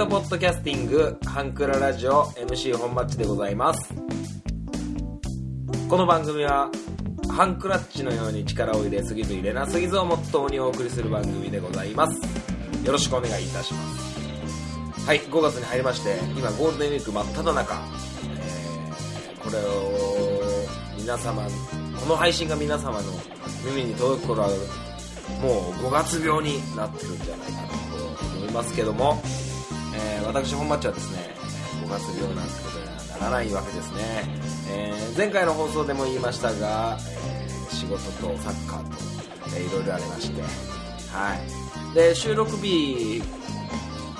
トポッドキャスティングハンクララジオ MC 本マッチでございます。この番組はハンクラッチのように力を入れすぎず入れなすぎずをモットーにお送りする番組でございます。よろしくお願いいたします。はい5月に入りまして今ゴールデンウィーク真っ只中、えーこれを皆様この配信が皆様の耳に届く頃はもう5月病になってるんじゃないかなと思いますけども、えー私本マッチはですね5月病なんてことにはならないわけですね、えー前回の放送でも言いましたが、えー仕事とサッカーと、えーいろいろありましてはい。で収録日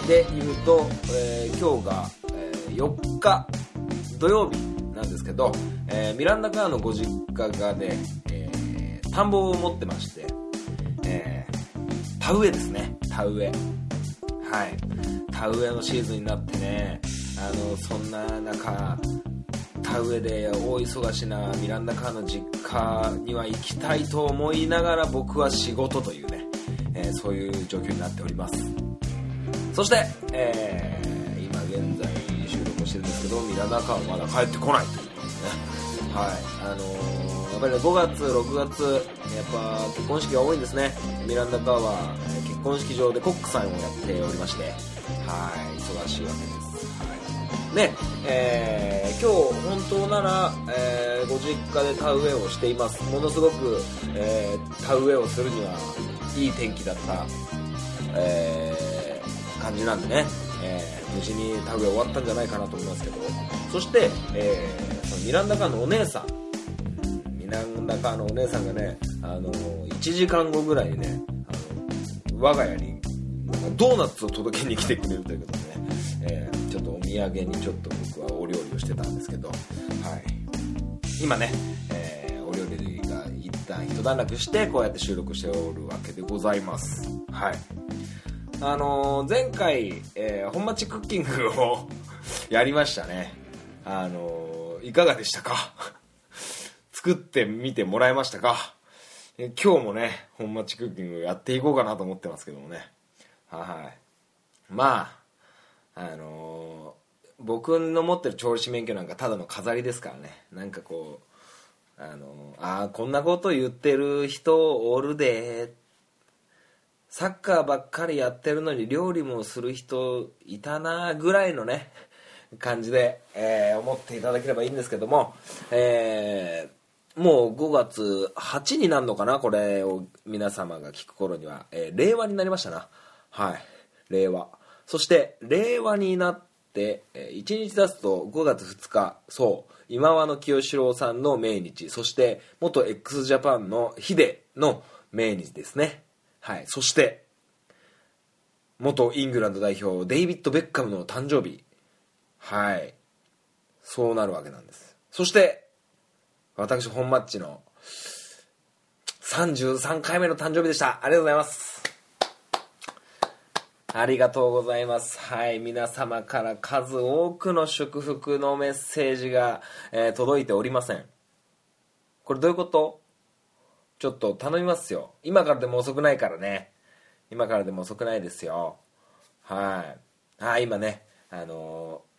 で言うと、え今日が、え4日土曜日なんですけど、えミランダカーのご実家がね、え田んぼを持ってまして、え田植えですね。田植え。はい。田植えのシーズンになってねあのそんな中田植えで大忙しなミランダカーの実家には行きたいと思いながら僕は仕事というね、えーそういう状況になっております。そして、えー今現在収録してるんですけどミランダカーはまだ帰ってこないということですね。はい。あのーやっぱり5月6月やっぱ結婚式が多いんですね。ミランダカーは結婚式場でコックさんをやっておりましてはい忙しいわけです。はい。ねえー今日本当なら、えーご実家で田植えをしています。ものすごく、えー田植えをするにはいい天気だった、えー感じなんでね、えー無事に田植え終わったんじゃないかなと思いますけど。そして、えーそのミランダカーのお姉さん。ミランダカーのお姉さんがねあの1時間後ぐらいにねあの我が家にドーナツを届けに来てくれるということでね、えーちょっとお土産にちょっと僕はお料理をしてたんですけど、はい、今ね、えーお料理が一旦一段落してこうやって収録しておるわけでございます。はい。あのー前回、えー本町クッキングをやりましたね。あのーいかがでしたか？作ってみてもらえましたか？今日もね本町クッキングやっていこうかなと思ってますけどもね。はい。まああのー僕の持ってる調理師免許なんかただの飾りですからね。なんかこうあのーああこんなこと言ってる人おるで。サッカーばっかりやってるのに料理もする人いたなぐらいのね感じで、えー思っていただければいいんですけども、えーもう5月8になるのかなこれを皆様が聞く頃には、えー令和になりましたな。はい。令和。そして令和になって、1日経つと5月2日そう。今和の清志郎さんの命日。そして元 x ジャパンのヒデの命日ですね。はい。そして元イングランド代表デイビッド・ベッカムの誕生日。はい。そうなるわけなんです。そして私本マッチの33回目の誕生日でした。ありがとうございます。ありがとうございます。はい、皆様から数多くの祝福のメッセージが、えー届いておりません。これどういうこと？ちょっと頼みますよ。今からでも遅くないからね。今からでも遅くないですよ。はい。はい、今ね、あのー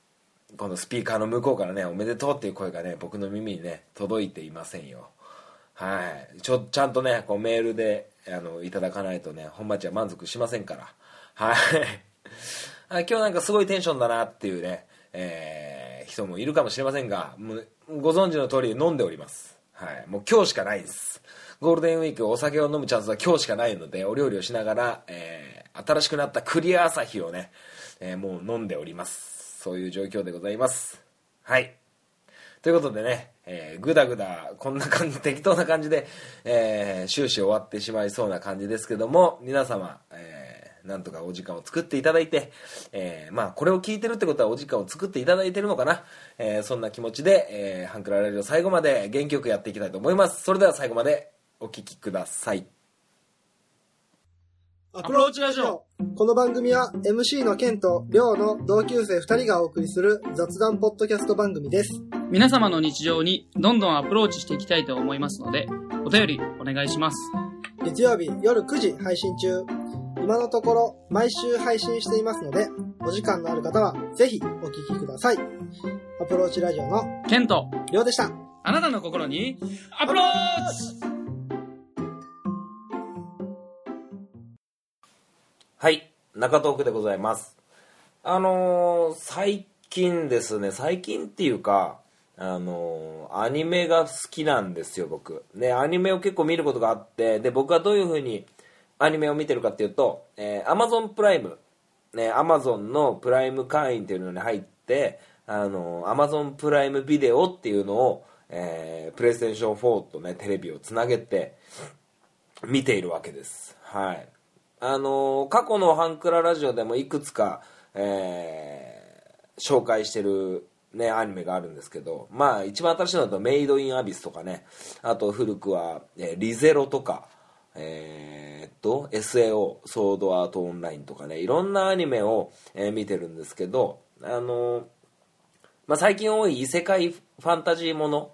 このスピーカーの向こうからね、おめでとうっていう声がね、僕の耳にね、届いていませんよ。はい。ちょ、ちゃんとね、こうメールで、あの、いただかないとね、本町は満足しませんから。はい。今日なんかすごいテンションだなっていうね、えー人もいるかもしれませんが、もうご存知の通り飲んでおります。はい。もう今日しかないです。ゴールデンウィークお酒を飲むチャンスは今日しかないので、お料理をしながら、えー新しくなったクリア朝日をね、えーもう飲んでおります。そういう状況でございます。はい。ということでね、えーぐだぐだ、こんな感じ、適当な感じで、えー終始終わってしまいそうな感じですけども、皆様、えーなんとかお時間を作っていただいて、えーまあ、これを聞いてるってことはお時間を作っていただいてるのかな、えーそんな気持ちで、えーハンクララジオ最後まで元気よくやっていきたいと思います。それでは最後までお聞きください。アプローチラジオこの番組は MC のケンとリョウの同級生2人がお送りする雑談ポッドキャスト番組です。皆様の日常にどんどんアプローチしていきたいと思いますので、お便りお願いします。月曜日夜9時配信中。今のところ毎週配信していますので、お時間のある方はぜひお聞きください。アプローチラジオのケント、りょうでした。あなたの心にアプローチはい、中東区でございます。あのー最近ですね、最近っていうか、あのーアニメが好きなんですよ、僕。ね、アニメを結構見ることがあって、で、僕はどういう風にアニメを見てるかっていうと、えー、Amazon プライム、ね、Amazon のプライム会員っていうのに入って、あのー Amazon プライムビデオっていうのを、えー、プレイステーション4とね、テレビをつなげて、見ているわけです。はい。あのー過去のハンクララジオでもいくつか、えー紹介してるね、アニメがあるんですけど、まあ一番新しいのだとメイドインアビスとかね、あと古くは、えーリゼロとか、えーっと、SAO、ソードアートオンラインとかね、いろんなアニメを、えー見てるんですけど、あのーまあ、最近多い異世界ファンタジーもの、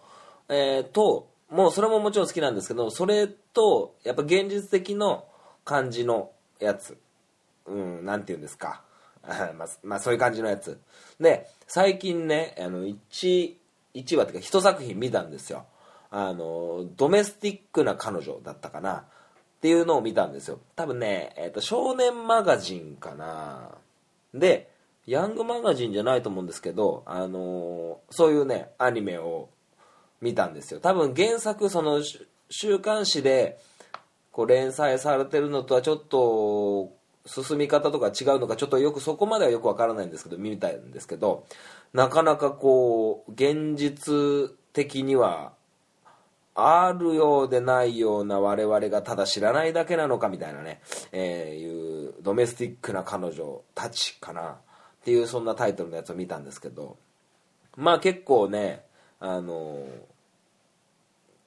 えーともうそれももちろん好きなんですけどそれとやっぱ現実的の感じのやつ。うんなんて言うんですか。まあ、まあそういう感じのやつ。で最近ねあの 1, 1話っていうか一作品見たんですよ。あのドメスティックな彼女だったかな。っていうのを見たんですよ。多分ね、えー、と少年マガジンかな。でヤングマガジンじゃないと思うんですけど、あのーそういうねアニメを見たんですよ。多分原作その週刊誌でこう連載されてるのとはちょっと進み方とか違うのかちょっとよくそこまではよくわからないんですけど見たいんですけどなかなかこう現実的にはあるようでないような我々がただ知らないだけなのかみたいなね、えーいうドメスティックな彼女たちかな。っていうそんなタイトルのやつを見たんですけど。まあ結構ねあの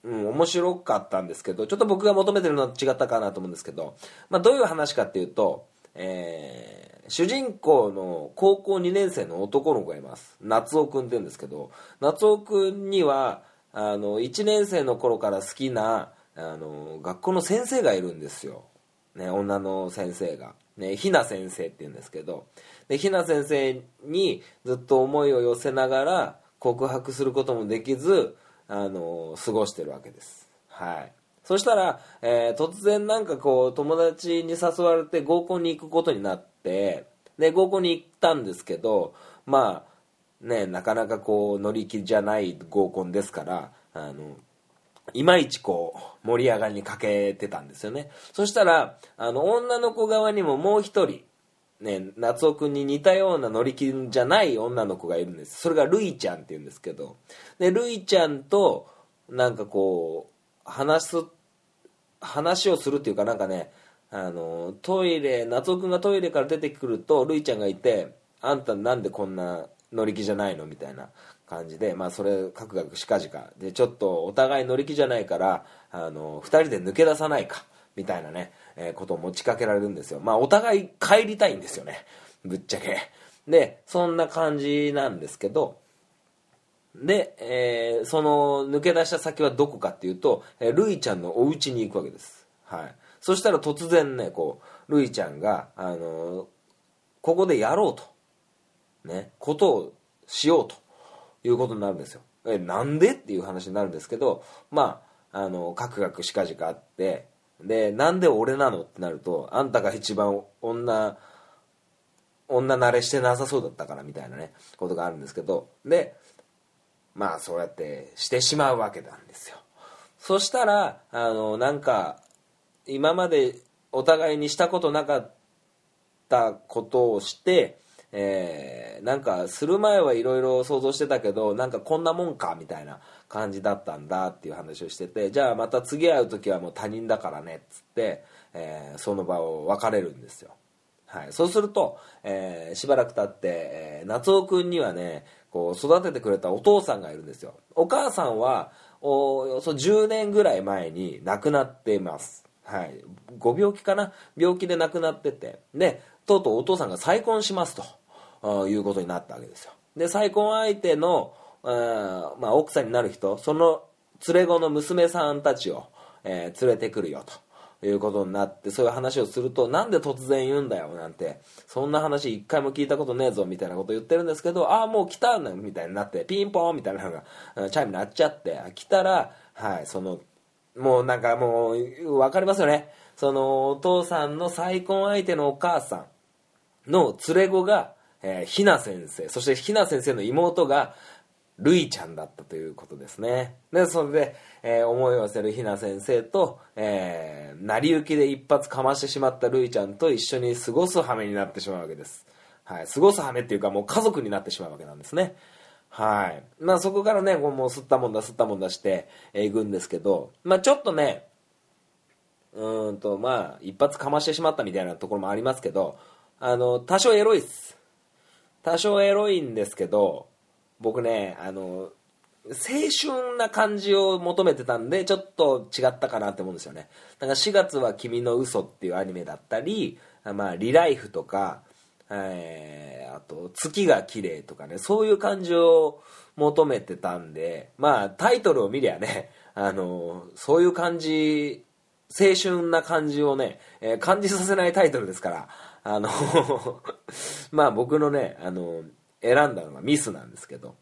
うん、面白かったんですけどちょっと僕が求めてるのは違ったかなと思うんですけど、まあ、どういう話かっていうと、えー主人公の高校2年生の男の子がいます。夏男くんって言うんですけど夏男くんにはあの1年生の頃から好きなあの学校の先生がいるんですよ、ね、女の先生が、ね、ひな先生って言うんですけど。でひな先生にずっと思いを寄せながら告白することもできずあの過ごしてるわけです。はい。そしたら、えー突然なんかこう友達に誘われて合コンに行くことになってで合コンに行ったんですけどまあねなかなかこう乗り気じゃない合コンですからあのいまいちこう盛り上がりに欠けてたんですよね。そしたらあの女の子側にももう一人ね、夏男くんに似たような乗り気じゃない女の子がいるんです。それがルイちゃんっていうんですけど。でルイちゃんとなんかこう話す話をするっていうかなんかねあのトイレ夏男くんがトイレから出てくるとルイちゃんがいて「あんたなんでこんな乗り気じゃないの?」みたいな感じでまあそれかくがくしかじか。でちょっとお互い乗り気じゃないからあの2人で抜け出さないか。みたいなね、えーことを持ちかけられるんですよ。まあお互い帰りたいんですよね。ぶっちゃけ。でそんな感じなんですけど。で、えーその抜け出した先はどこかっていうと、えールイちゃんのお家に行くわけです、はい、そしたら突然ねこうルイちゃんが、あのーここでやろうと。ねことをしようということになるんですよ。えなんでっていう話になるんですけどまああのカクカクしかじかあってでなんで俺なのってなるとあんたが一番女女慣れしてなさそうだったからみたいなねことがあるんですけどでまあそうやってしてしまうわけなんですよ。そしたらあのなんか今までお互いにしたことなかったことをして、えーなんかする前はいろいろ想像してたけどなんかこんなもんかみたいな感じだったんだっていう話をしててじゃあまた次会う時はもう他人だからねっつって、えーその場を別れるんですよ。はい、そうすると、えーしばらく経って、え夏男くんにはねこう育ててくれたお父さんがいるんですよ。お母さんはおよそ10年ぐらい前に亡くなっています。はい。ご病気かな？病気で亡くなってて。でとうとうお父さんが再婚しますと。いうことになったわけですよ。で再婚相手の、あーまあ、奥さんになる人その連れ子の娘さんたちを、えー連れてくるよと。いうことになってそういう話をするとなんで突然言うんだよなんてそんな話一回も聞いたことねえぞみたいなこと言ってるんですけどああもう来たんだみたいになってピンポンみたいなのがチャイム鳴っちゃって来たらはいそのもうなんかもう分かりますよね。そのお父さんの再婚相手のお母さんの連れ子が、えー、ひな先生そしてひな先生の妹がるいちゃんだったということですね。で、それで、えー、思い寄せるひな先生と、えー、成り行きで一発かましてしまったるいちゃんと一緒に過ごす羽目になってしまうわけです。はい。過ごす羽目っていうかもう家族になってしまうわけなんですね。はい。まあそこからね、もう吸ったもんだ吸ったもんだして、えー、行くんですけど、まあちょっとね、うんと、まあ一発かましてしまったみたいなところもありますけど、あの、多少エロいっす。多少エロいんですけど、僕ねあの青春な感じを求めてたんでちょっと違ったかなって思うんですよね。だから4月は「君の嘘っていうアニメだったり「まあ、リライフ」とか、えー、あと「月が綺麗とかねそういう感じを求めてたんでまあタイトルを見りゃねあのそういう感じ青春な感じをね、えー、感じさせないタイトルですからあの まあ僕のねあの選んだのがミスなんですけど。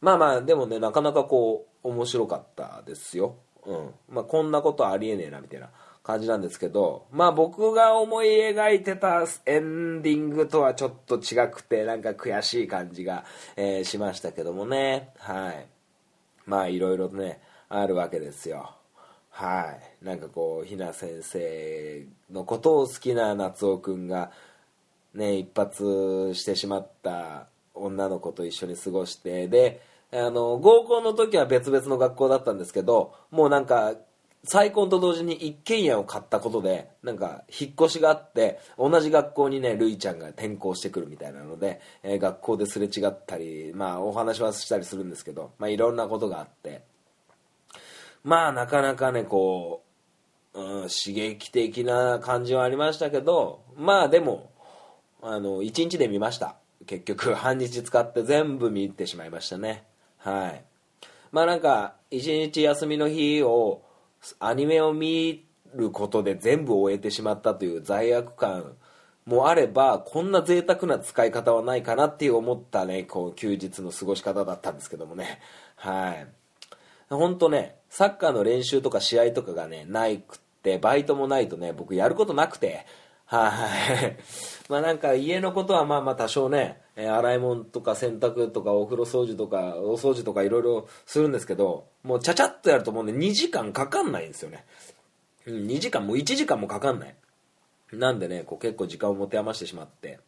まあまあでもねなかなかこう面白かったですよ、うん。まあ、こんなことありえねえなみたいな感じなんですけどまあ僕が思い描いてたエンディングとはちょっと違くてなんか悔しい感じが、えー、しましたけどもね。はい。まあいろいろねあるわけですよ。はい。なんかこうひな先生のことを好きな夏男くんがね、一発してしまった女の子と一緒に過ごしてであの合コンの時は別々の学校だったんですけどもうなんか再婚と同時に一軒家を買ったことでなんか引っ越しがあって同じ学校にねるいちゃんが転校してくるみたいなので、えー、学校ですれ違ったりまあお話はしたりするんですけど、まあ、いろんなことがあって。まあなかなかねこう、うん、刺激的な感じはありましたけどまあでもあの1日で見ました。結局 半日使って全部見てしまいましたね。はい。まあなんか1日休みの日をアニメを見ることで全部終えてしまったという罪悪感もあればこんな贅沢な使い方はないかなっていう思ったねこう休日の過ごし方だったんですけどもね。はい。本当ねサッカーの練習とか試合とかがねないくってバイトもないとね僕やることなくてはい。まあなんか家のことはまあまあ多少ね、え、洗い物とか洗濯とかお風呂掃除とかお掃除とかいろいろするんですけど、もうちゃちゃっとやるともうね2時間かかんないんですよね。うん、2時間も1時間もかかんない。なんでね、こう結構時間を持て余してしまって。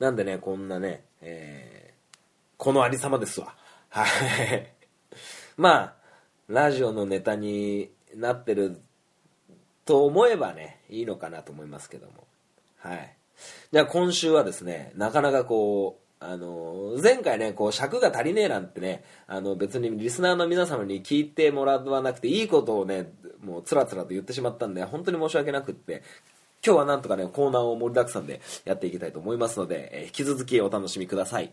なんでね、こんなね、えー、このありさまですわ。はい。まあ、ラジオのネタになってると思えばね、いいのかなと思いますけども。はい。じゃあ今週はですね、なかなかこう、あの、前回ね、こう、尺が足りねえなんてね、あの、別にリスナーの皆様に聞いてもらわなくていいことをね、もうつらつらと言ってしまったんで、本当に申し訳なくって、今日はなんとかね、コーナーを盛りだくさんでやっていきたいと思いますので、えー、引き続きお楽しみください。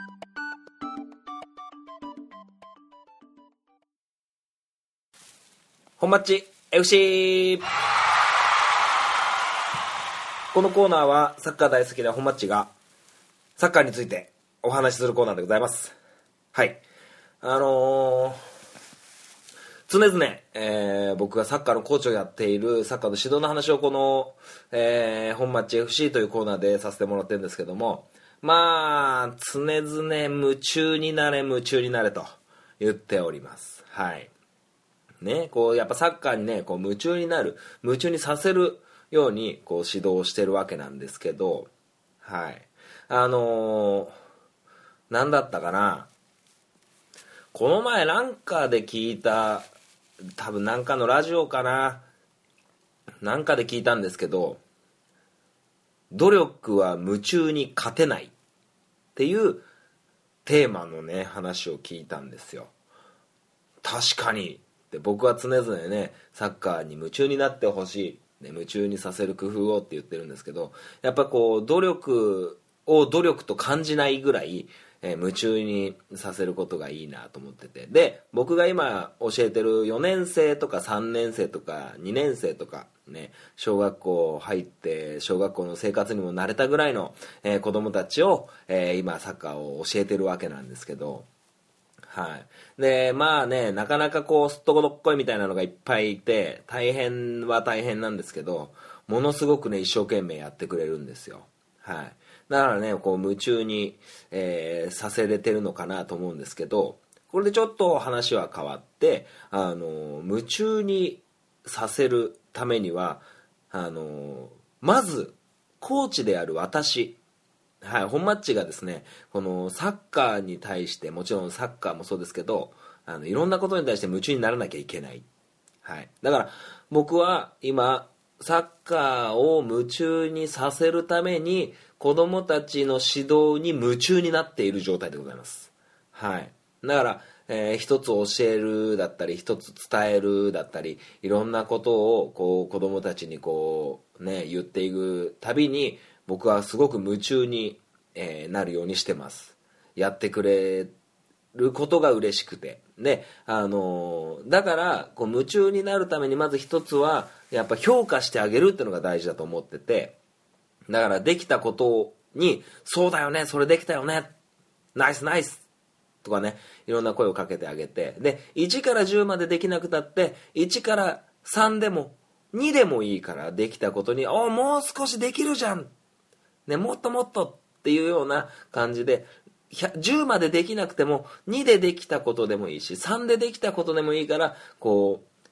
本町 FC! このコーナーはサッカー大好きな本マッチがサッカーについてお話しするコーナーでございます。はい。あのー、常々、えー、僕がサッカーのコーチをやっているサッカーの指導の話をこの、えー、本マッチ FC というコーナーでさせてもらってるんですけども、まあ、常々夢中になれ夢中になれと言っております。はい。ね、こうやっぱサッカーにねこう夢中になる夢中にさせるようにこう指導してるわけなんですけどはい。あのー、何だったかな。この前なんかで聞いた多分なんかのラジオかな。なんかで聞いたんですけど努力は夢中に勝てないっていうテーマのね話を聞いたんですよ。確かにって僕は常々ねサッカーに夢中になってほしい、ね、夢中にさせる工夫をって言ってるんですけどやっぱこう努力を努力と感じないぐらいえー、夢中にさせることがいいなと思ってて。で僕が今教えてる4年生とか3年生とか2年生とかね小学校入って小学校の生活にも慣れたぐらいの、えー、子供たちを、えー、今サッカーを教えてるわけなんですけどはい。で、まあね、なかなかこう、すっとこどっこいみたいなのがいっぱいいて、大変は大変なんですけど、ものすごくね、一生懸命やってくれるんですよ。はい。だからねこう夢中に、えー、させれてるのかなと思うんですけどこれでちょっと話は変わってあの夢中にさせるためにはあのまずコーチである私はい、本マッチがですねこのサッカーに対してもちろんサッカーもそうですけどあのいろんなことに対して夢中にならなきゃいけない、はい、だから僕は今サッカーを夢中にさせるために子供たちの指導に夢中になっている状態でございます。はい。だから、えー、一つ教えるだったり、一つ伝えるだったり、いろんなことをこう子供たちにこうね、言っていくたびに、僕はすごく夢中に、えー、なるようにしてます。やってくれることが嬉しくて。で、あのー、だから、こう夢中になるためにまず一つは、やっぱ評価してあげるっていうのが大事だと思ってて、だからできたことに、そうだよね、それできたよね、ナイスナイスとかね、いろんな声をかけてあげて、で、1から10までできなくたって、1から3でも、2でもいいからできたことに、おもう少しできるじゃんね、もっともっとっていうような感じで、10までできなくても2でできたことでもいいし3でできたことでもいいからこう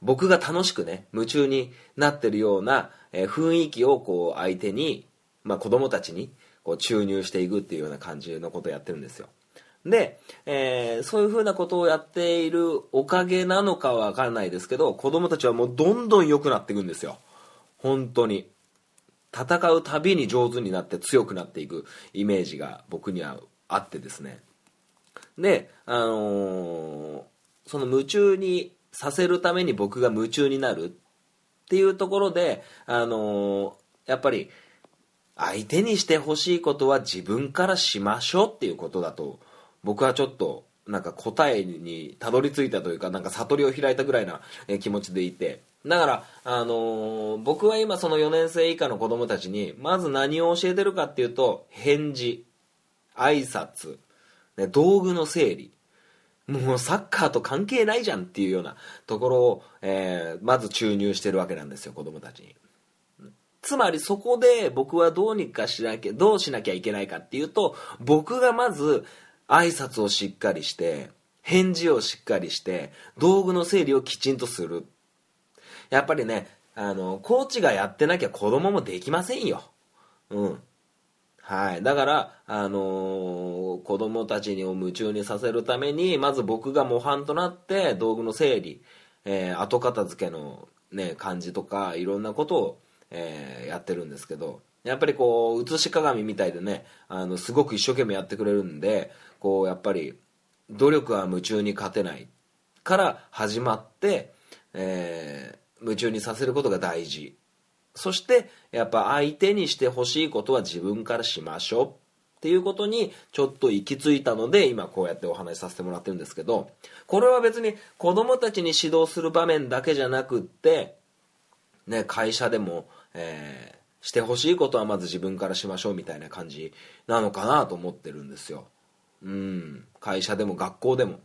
僕が楽しくね夢中になってるようなえー、雰囲気をこう相手に、まあ、子供たちにこう注入していくっていうような感じのことをやってるんですよ。で、えー、そういうふうなことをやっているおかげなのかは分からないですけど子供たちはもうどんどん良くなっていくんですよ。本当に。戦うたびに上手になって強くなっていくイメージが僕にはあってですね。であのー、その夢中にさせるために僕が夢中になるっていうところで、あのー、やっぱり相手にしてほしいことは自分からしましょうっていうことだと僕はちょっとなんか答えにたどり着いたというかなんか悟りを開いたぐらいな気持ちでいて。だから、あのー、僕は今その4年生以下の子供たちにまず何を教えてるかっていうと返事。挨拶、ね、道具の整理。もうサッカーと関係ないじゃんっていうようなところを、えー、まず注入してるわけなんですよ子供たちに。つまりそこで僕はどうにかしなきゃどうしなきゃいけないかっていうと僕がまず挨拶をしっかりして返事をしっかりして道具の整理をきちんとする。やっぱりねあのコーチがやってなきゃ子供もできませんようんはい。だから、あのー、子供たちにを夢中にさせるために、まず僕が模範となって道具の整理、えー、後片付けのね、感じとか、いろんなことを、えー、やってるんですけど、やっぱりこう、写し鏡みたいでね、あの、すごく一生懸命やってくれるんで、こう、やっぱり、努力は夢中に勝てないから始まって、えー、夢中にさせることが大事そしてやっぱ相手にしてほしいことは自分からしましょうっていうことにちょっと行き着いたので今こうやってお話しさせてもらってるんですけどこれは別に子供たちに指導する場面だけじゃなくって、ね、会社でも、えー、してほしいことはまず自分からしましょうみたいな感じなのかなと思ってるんですよ。うん、会社でも学校でも。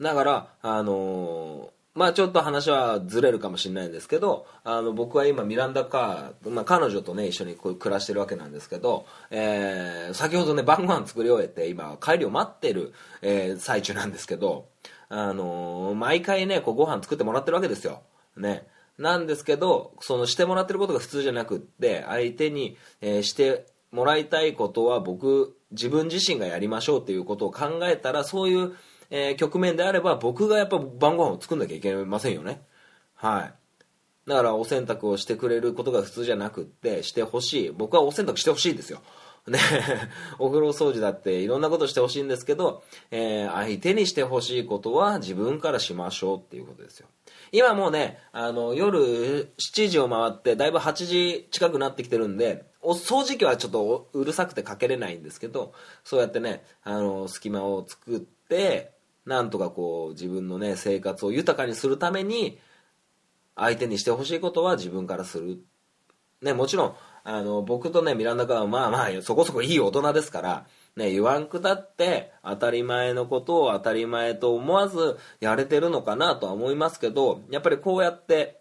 だから、あのーまあちょっと話はずれるかもしれないんですけどあの僕は今ミランダカー、まあ、彼女とね一緒にこう暮らしてるわけなんですけど、えー、先ほどね晩ご飯作り終えて今帰りを待ってる、えー、最中なんですけど、あのー、毎回ねこうご飯作ってもらってるわけですよ。ねなんですけどそのしてもらってることが普通じゃなくって相手に、えー、してもらいたいことは僕自分自身がやりましょうっていうことを考えたらそういうえー、局面であれば僕がやっぱ晩ご飯を作んなきゃいけませんよね。はい。だからお洗濯をしてくれることが普通じゃなくってしてほしい。僕はお洗濯してほしいですよ。ね、お風呂掃除だっていろんなことしてほしいんですけど、えー、相手にしてほしいことは自分からしましょうっていうことですよ。今もうねあの夜7時を回ってだいぶ8時近くなってきてるんでお掃除機はちょっとうるさくてかけれないんですけどそうやってねあの隙間を作ってなんとかこう自分のね生活を豊かにするために相手にしてほしいことは自分からする。ねもちろんあの僕とねミランダ君はまあまあそこそこいい大人ですからね言わんくだって当たり前のことを当たり前と思わずやれてるのかなとは思いますけどやっぱりこうやって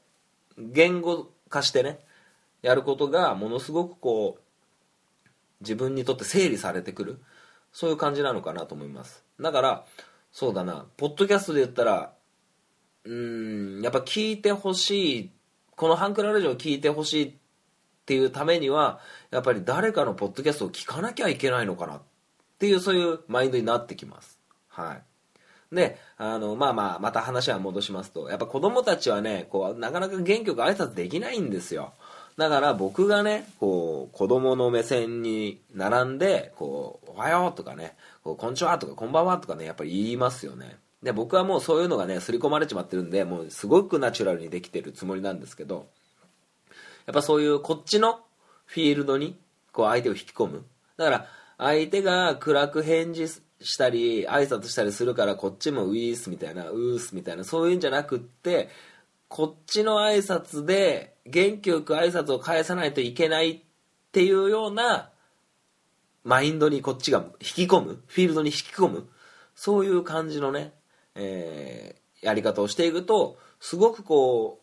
言語化してねやることがものすごくこう自分にとって整理されてくる。そういう感じなのかなと思います。だからそうだな。ポッドキャストで言ったらうんやっぱ聞いてほしいこのハンクララジオを聞いてほしいっていうためにはやっぱり誰かのポッドキャストを聞かなきゃいけないのかなっていうそういうマインドになってきます。はい。であのまあまあまた話は戻しますとやっぱ子供たちはねこうなかなか元気よく挨拶できないんですよ。だから僕がねこう子供の目線に並んでこう「おはよう」とかね「こうこんにちは」とか「こんばんは」とかねやっぱり言いますよね。で僕はもうそういうのがね刷り込まれちまってるんでもうすごくナチュラルにできてるつもりなんですけどやっぱそういうこっちのフィールドにこう相手を引き込む。だから相手が暗く返事したり挨拶したりするからこっちもウィースみたいなウースみたいなそういうんじゃなくってこっちの挨拶で元気よく挨拶を返さないといけないっていうようなマインドにこっちが引き込むフィールドに引き込むそういう感じのね、えー、やり方をしていくとすごくこ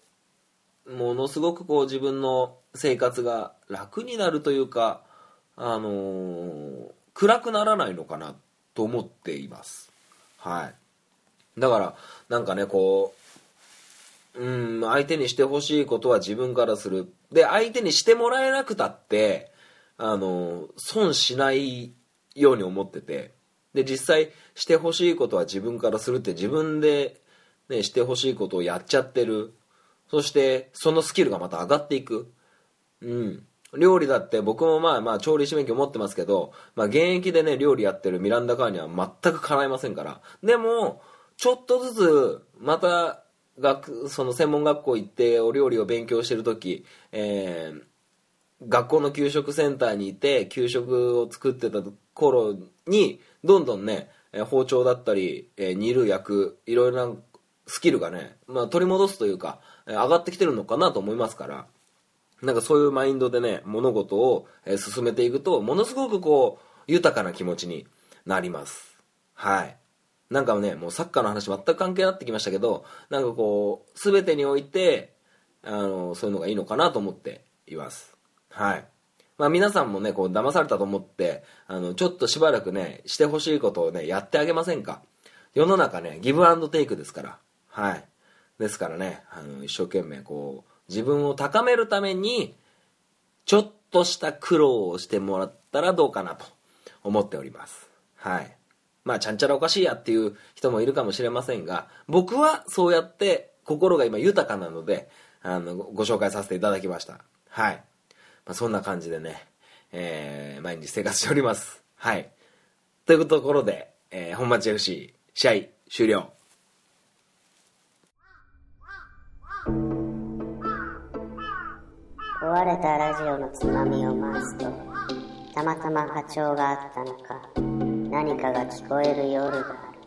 うものすごくこう自分の生活が楽になるというかあのー、暗くならないのかなと思っています。はい。だからなんかねこううん相手にしてほしいことは自分からする。で相手にしてもらえなくたってあの損しないように思ってて。で実際してほしいことは自分からするって自分で、ね、してほしいことをやっちゃってる。そしてそのスキルがまた上がっていく。うん。料理だって僕もまあまあ調理師免許持ってますけど、まあ、現役でね料理やってるミランダカーには全くかないませんから。でもちょっとずつまた学その専門学校行ってお料理を勉強してる時、えー、学校の給食センターにいて給食を作ってた頃にどんどんね包丁だったり、煮る焼くいろいろなスキルがね、まあ、取り戻すというか上がってきてるのかなと思いますからなんかそういうマインドでね物事を進めていくとものすごくこう豊かな気持ちになります。はい。なんかねもうサッカーの話全く関係なってきましたけどなんかこう全てにおいてあのそういうのがいいのかなと思っています。はい。まあ皆さんもねこう騙されたと思ってあのちょっとしばらくねしてほしいことをねやってあげませんか？世の中ねギブアンドテイクですから。はい。ですからねあの一生懸命こう自分を高めるためにちょっとした苦労をしてもらったらどうかなと思っております。はい。まあちゃんちゃらおかしいやっていう人もいるかもしれませんが僕はそうやって心が今豊かなのであのご紹介させていただきました。はい、まあ、そんな感じでね、えー、毎日生活しております。はい。というところで、えー、本町 FC 試合終了。壊れたラジオのつまみを回すとたまたま波長があったのか何かが聞こえる夜がある。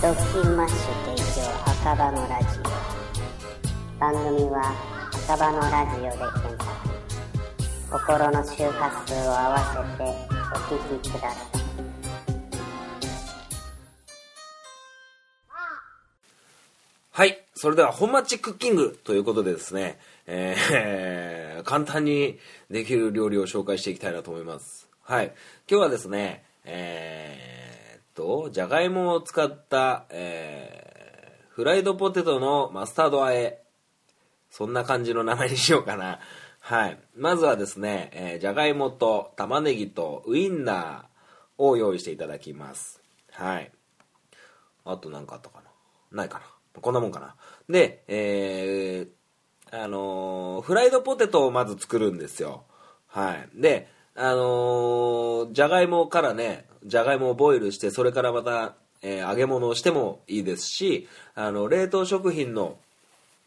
ドッキンマッシュ提供赤羽のラジオ。番組は赤羽のラジオで検索心の周波数を合わせてお聞きくださいはい。それでは本町クッキングということでですね、えー、簡単にできる料理を紹介していきたいなと思います。はい。今日はですねえー、っとじゃがいもを使った、えー、フライドポテトのマスタード和えそんな感じの名前にしようかな。はい。まずはですね、えー、じゃがいもと玉ねぎとウインナーを用意していただきます。はい。あと何かあったかな？ないかな。こんなもんかな。で、えー、あのーフライドポテトをまず作るんですよ。はい。で、あのーじゃがいもからね、じゃがいもをボイルして、それからまた、えー揚げ物をしてもいいですし、あの、冷凍食品の、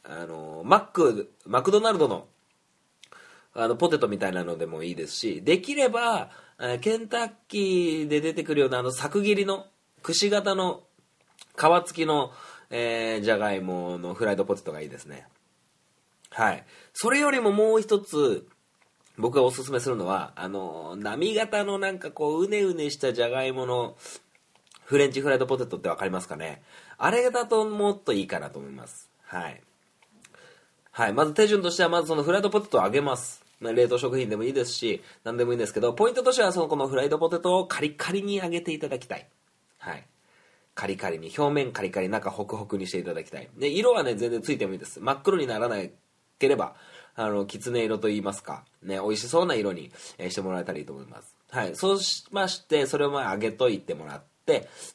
あのマック、マクドナルドの、あの、ポテトみたいなのでもいいですし、できれば、ケンタッキーで出てくるようなあの、柵切りの、くし形の、皮付きの、えーじゃがいものフライドポテトがいいですね。はい。それよりももう一つ、僕がおすすめするのは、あの、波型のなんかこう、うねうねしたじゃがいものフレンチフライドポテトってわかりますかね？あれだともっといいかなと思います。はい。はい。まず手順としては、まずそのフライドポテトを揚げます。冷凍食品でもいいですし、何でもいいんですけど、ポイントとしては、そのこのフライドポテトをカリカリに揚げていただきたい。はい。カリカリに、表面カリカリ、中ホクホクにしていただきたい。で、色はね、全然ついてもいいです。真っ黒にならなければ、あの、きつね色と言いますか、ね、美味しそうな色に、えしてもらえたらいいと思います。はい。そうしまして、それをまあ揚げといてもらって、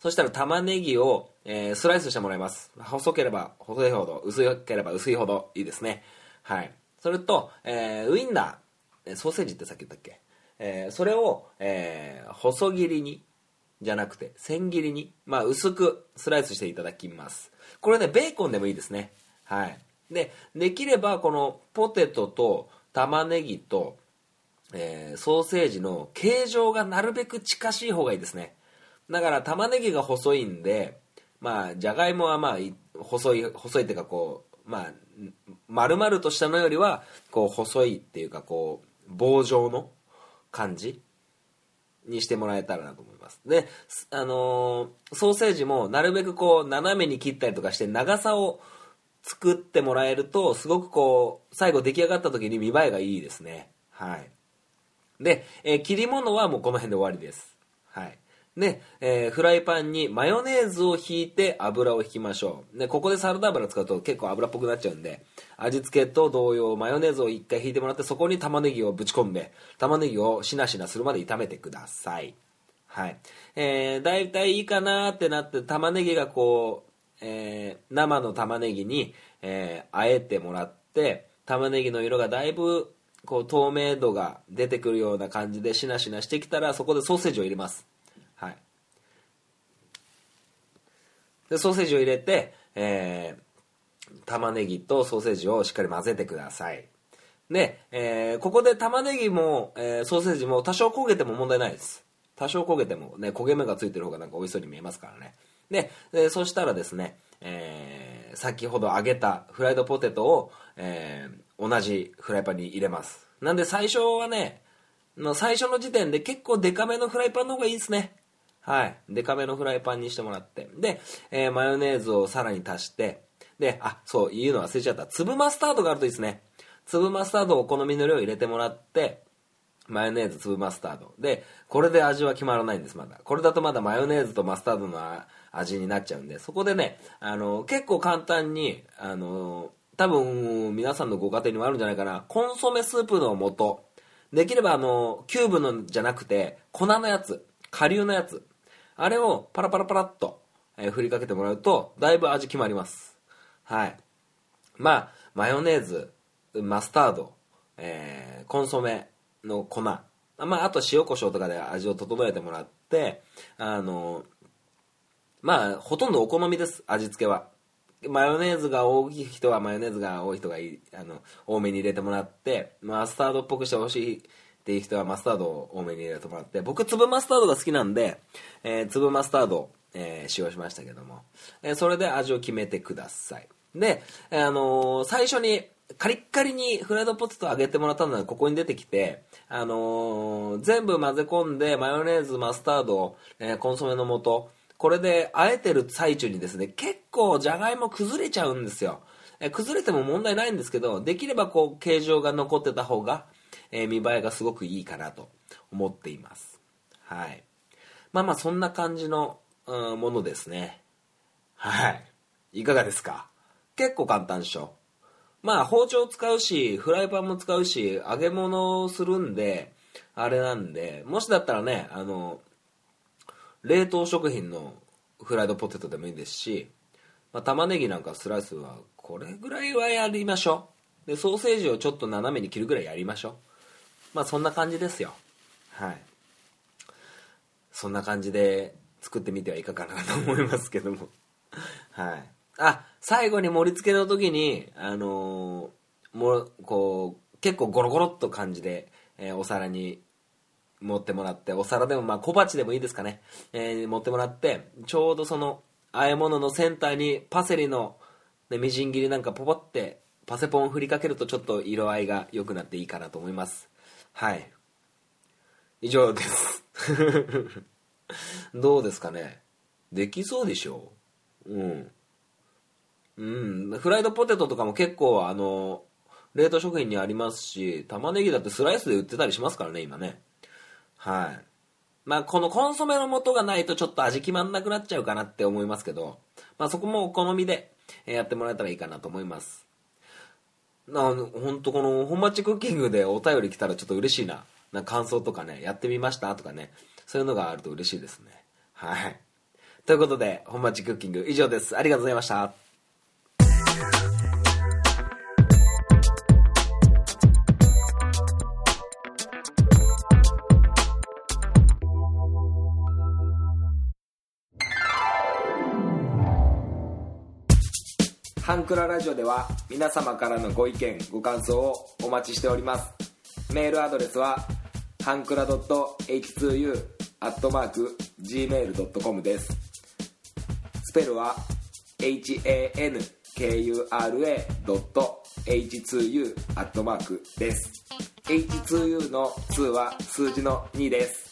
そしたら玉ねぎを、えースライスしてもらいます。細ければ細いほど、薄ければ薄いほどいいですね。はい。それと、えーウインナー、ソーセージってさっき言ったっけ？えーそれを、えー細切りに、じゃなくて、千切りに、まあ、薄くスライスしていただきます。これね、ベーコンでもいいですね。はい。で、できれば、このポテトと玉ねぎと、えーソーセージの形状がなるべく近しい方がいいですね。だから、玉ねぎが細いんで、まあ、じゃがいもはまあ、細い、細いっていうか、こう、まあ、丸々としたのよりは、こう、細いっていうか、こう、棒状の感じにしてもらえたらなと思います。で、あのーソーセージもなるべくこう斜めに切ったりとかして長さを作ってもらえるとすごくこう最後出来上がった時に見栄えがいいですね。はい。で、えー切り物はもうこの辺で終わりです。はい。で、えーフライパンにマヨネーズをひいて油を引きましょう。で、ここでサラダ油使うと結構油っぽくなっちゃうんで、味付けと同様マヨネーズを一回引いてもらって、そこに玉ねぎをぶち込んで、玉ねぎをしなしなするまで炒めてください。はい。えー、だいたいいいかなってなって、玉ねぎがこう、えー生の玉ねぎに、えー、あえてもらって、玉ねぎの色がだいぶ、こう、透明度が出てくるような感じでしなしなしてきたら、そこでソーセージを入れます。はい。で、ソーセージを入れて、えー玉ねぎとソーセージをしっかり混ぜてください。で、えーここで玉ねぎも、えーソーセージも多少焦げても問題ないです。多少焦げてもね、焦げ目がついてる方がなんか美味しそうに見えますからね。で、でそしたらですね、えー先ほど揚げたフライドポテトを、えー同じフライパンに入れます。なんで最初はね、の最初の時点で結構デカめのフライパンの方がいいですね。はい。デカめのフライパンにしてもらって。で、えーマヨネーズをさらに足して、で、あ、そう、言うの忘れちゃった。粒マスタードがあるといいですね。粒マスタードをお好みの量入れてもらって、マヨネーズ、粒マスタード。で、これで味は決まらないんです、まだ。これだとまだマヨネーズとマスタードの味になっちゃうんで、そこでね、あの、結構簡単に、あの、多分、皆さんのご家庭にもあるんじゃないかな。コンソメスープの素。できれば、あの、キューブのじゃなくて、粉のやつ、顆粒のやつ。あれをパラパラパラっと、えー振りかけてもらうと、だいぶ味決まります。はい。まあ、マヨネーズ、マスタード、えーコンソメの粉、まあ、あと塩コショウとかで味を整えてもらって、あの、まあ、ほとんどお好みです、味付けは。マヨネーズが多い人はマヨネーズが多い人がいい、あの、多めに入れてもらって、マスタードっぽくしてほしいっていう人はマスタードを多めに入れてもらって、僕粒マスタードが好きなんで、えー粒マスタードを、えー使用しましたけども、えーそれで味を決めてください。で、あのー最初にカリッカリにフライドポテト揚げてもらったのがここに出てきて、あのー全部混ぜ込んでマヨネーズ、マスタード、えーコンソメの素、これで和えてる最中にですね、結構じゃがいも崩れちゃうんですよ。え崩れても問題ないんですけど、できればこう形状が残ってた方が、えー見栄えがすごくいいかなと思っています。はい。まあまあそんな感じの、うんものですね。はい。いかがですか？結構簡単でしょまあ包丁使うし、フライパンも使うし、揚げ物をするんで、あれなんで、もしだったらね、あの、冷凍食品のフライドポテトでもいいですし、まあ、玉ねぎなんかスライスはこれぐらいはやりましょうでソーセージをちょっと斜めに切るぐらいやりましょうまあそんな感じですよ。はい。そんな感じで作ってみてはいかがかなと思いますけども。はい。あ最後に盛り付けの時にあのーもうこう結構ゴロゴロっと感じで、えーお皿に持ってもらってお皿でもまあ小鉢でもいいですかね、えー持ってもらってちょうどその和え物のセンターにパセリの、ね、みじん切りなんかポポってパセポン振りかけるとちょっと色合いが良くなっていいかなと思いますはい。以上です。どうですかね？できそうでしょ？ううん。うん。フライドポテトとかも結構あの冷凍食品にありますし玉ねぎだってスライスで売ってたりしますからね今ね。はい。まあこのコンソメの素がないとちょっと味決まんなくなっちゃうかなって思いますけどまあそこもお好みでやってもらえたらいいかなと思います。な本当この本町クッキングでお便り来たらちょっと嬉しいな。な感想とかねやってみましたとかね。そういうのがあると嬉しいですね。はい。ということで本町クッキング以上です。ありがとうございました。ンクララジオでは皆様からのご意見ご感想をお待ちしております。メールアドレスはハンクラ .h2u.gmail.com です。スペルは hankura.h2u です。H2U の2は数字の2です。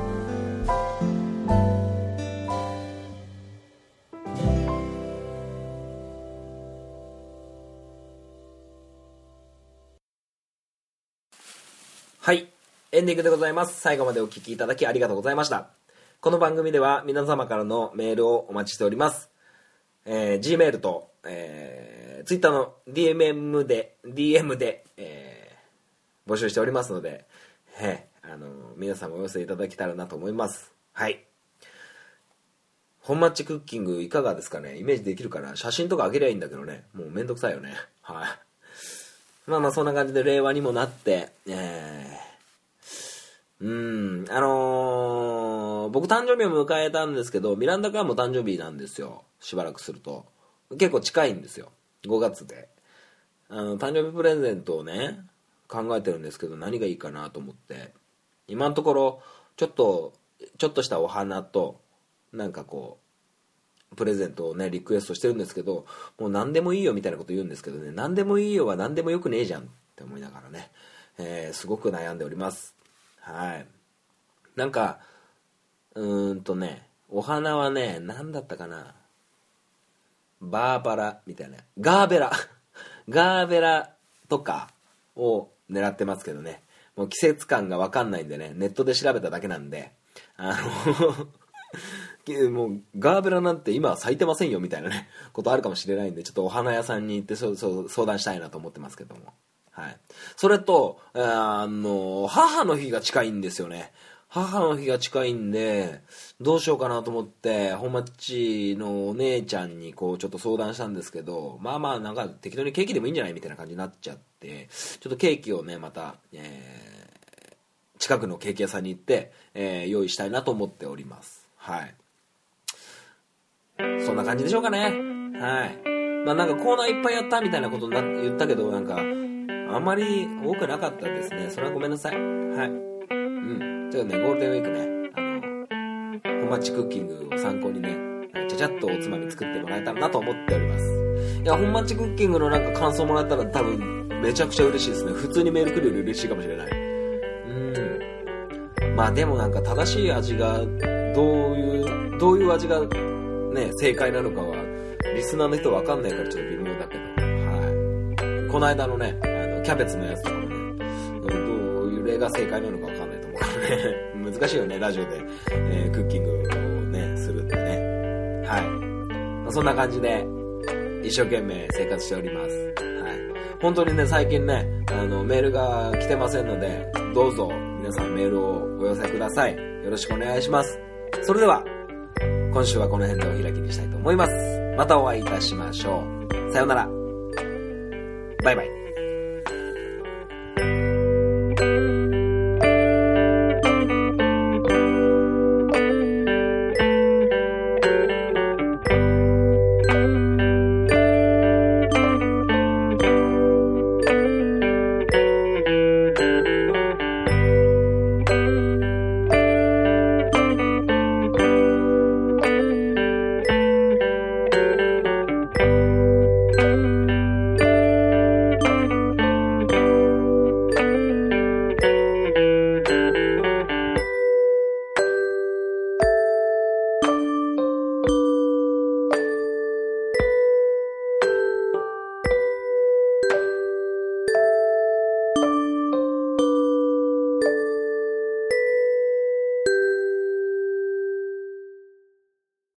エンディングでございます。最後までお聞きいただきありがとうございました。この番組では皆様からのメールをお待ちしております。えー、Gmail と、えー、Twitter の DMM で、DM で、えー、募集しておりますので、えー、あの皆様お寄せいただけたらなと思います。はい。本マッチクッキングいかがですかね？イメージできるかな？写真とかあげりゃいいんだけどね。もうめんどくさいよね。はい。まあまあそんな感じで令和にもなって、え、うん、あのー僕誕生日を迎えたんですけど、ミランダカーも誕生日なんですよ。しばらくすると。結構近いんですよ。5月で。あの、誕生日プレゼントをね、考えてるんですけど、何がいいかなと思って。今のところ、ちょっと、ちょっとしたお花と、なんかこう、プレゼントをね、リクエストしてるんですけど、もう何でもいいよみたいなこと言うんですけどね、何でもいいよは何でもよくねえじゃんって思いながらね、えーすごく悩んでおります。はい。なんか、うーんとね、お花はね、何だったかな。バーバラみたいな。ガーベラ。ガーベラとかを狙ってますけどね。もう季節感がわかんないんでね、ネットで調べただけなんで、あの、もうガーベラなんて今は咲いてませんよみたいなね、ことあるかもしれないんで、ちょっとお花屋さんに行ってそうそう相談したいなと思ってますけども。はい。それと、あの、母の日が近いんですよね。母の日が近いんで、どうしようかなと思って、本町のお姉ちゃんにこうちょっと相談したんですけど、まあまあなんか適当にケーキでもいいんじゃないみたいな感じになっちゃって、ちょっとケーキをね、また、えー近くのケーキ屋さんに行って、えー用意したいなと思っております。はい。そんな感じでしょうかね。はい。まあなんかコーナーいっぱいやったみたいなことな言ったけど、なんか、あんまり多くなかったですね。それはごめんなさい。はい。うん。ちょっとね、ゴールデンウィークね、あの、本町クッキングを参考にね、ちゃちゃっとおつまみ作ってもらえたらなと思っております。いや、本町クッキングのなんか感想もらえたら多分、めちゃくちゃ嬉しいですね。普通にメール来るより嬉しいかもしれない。うん。まあでもなんか正しい味がどういうどういう味がね、正解なのかは、リスナーの人わかんないからちょっと微妙だけど。はい。この間のね、キャベツのやつとかもね、どういう例が正解なのかわかんないと思うからね。難しいよね、ラジオで、えークッキングをね、するってね。はい。まあ、そんな感じで、一生懸命生活しております。はい。本当にね、最近ね、あの、メールが来てませんので、どうぞ皆さんメールをお寄せください。よろしくお願いします。それでは、今週はこの辺でお開きにしたいと思います。またお会いいたしましょう。さようなら。バイバイ。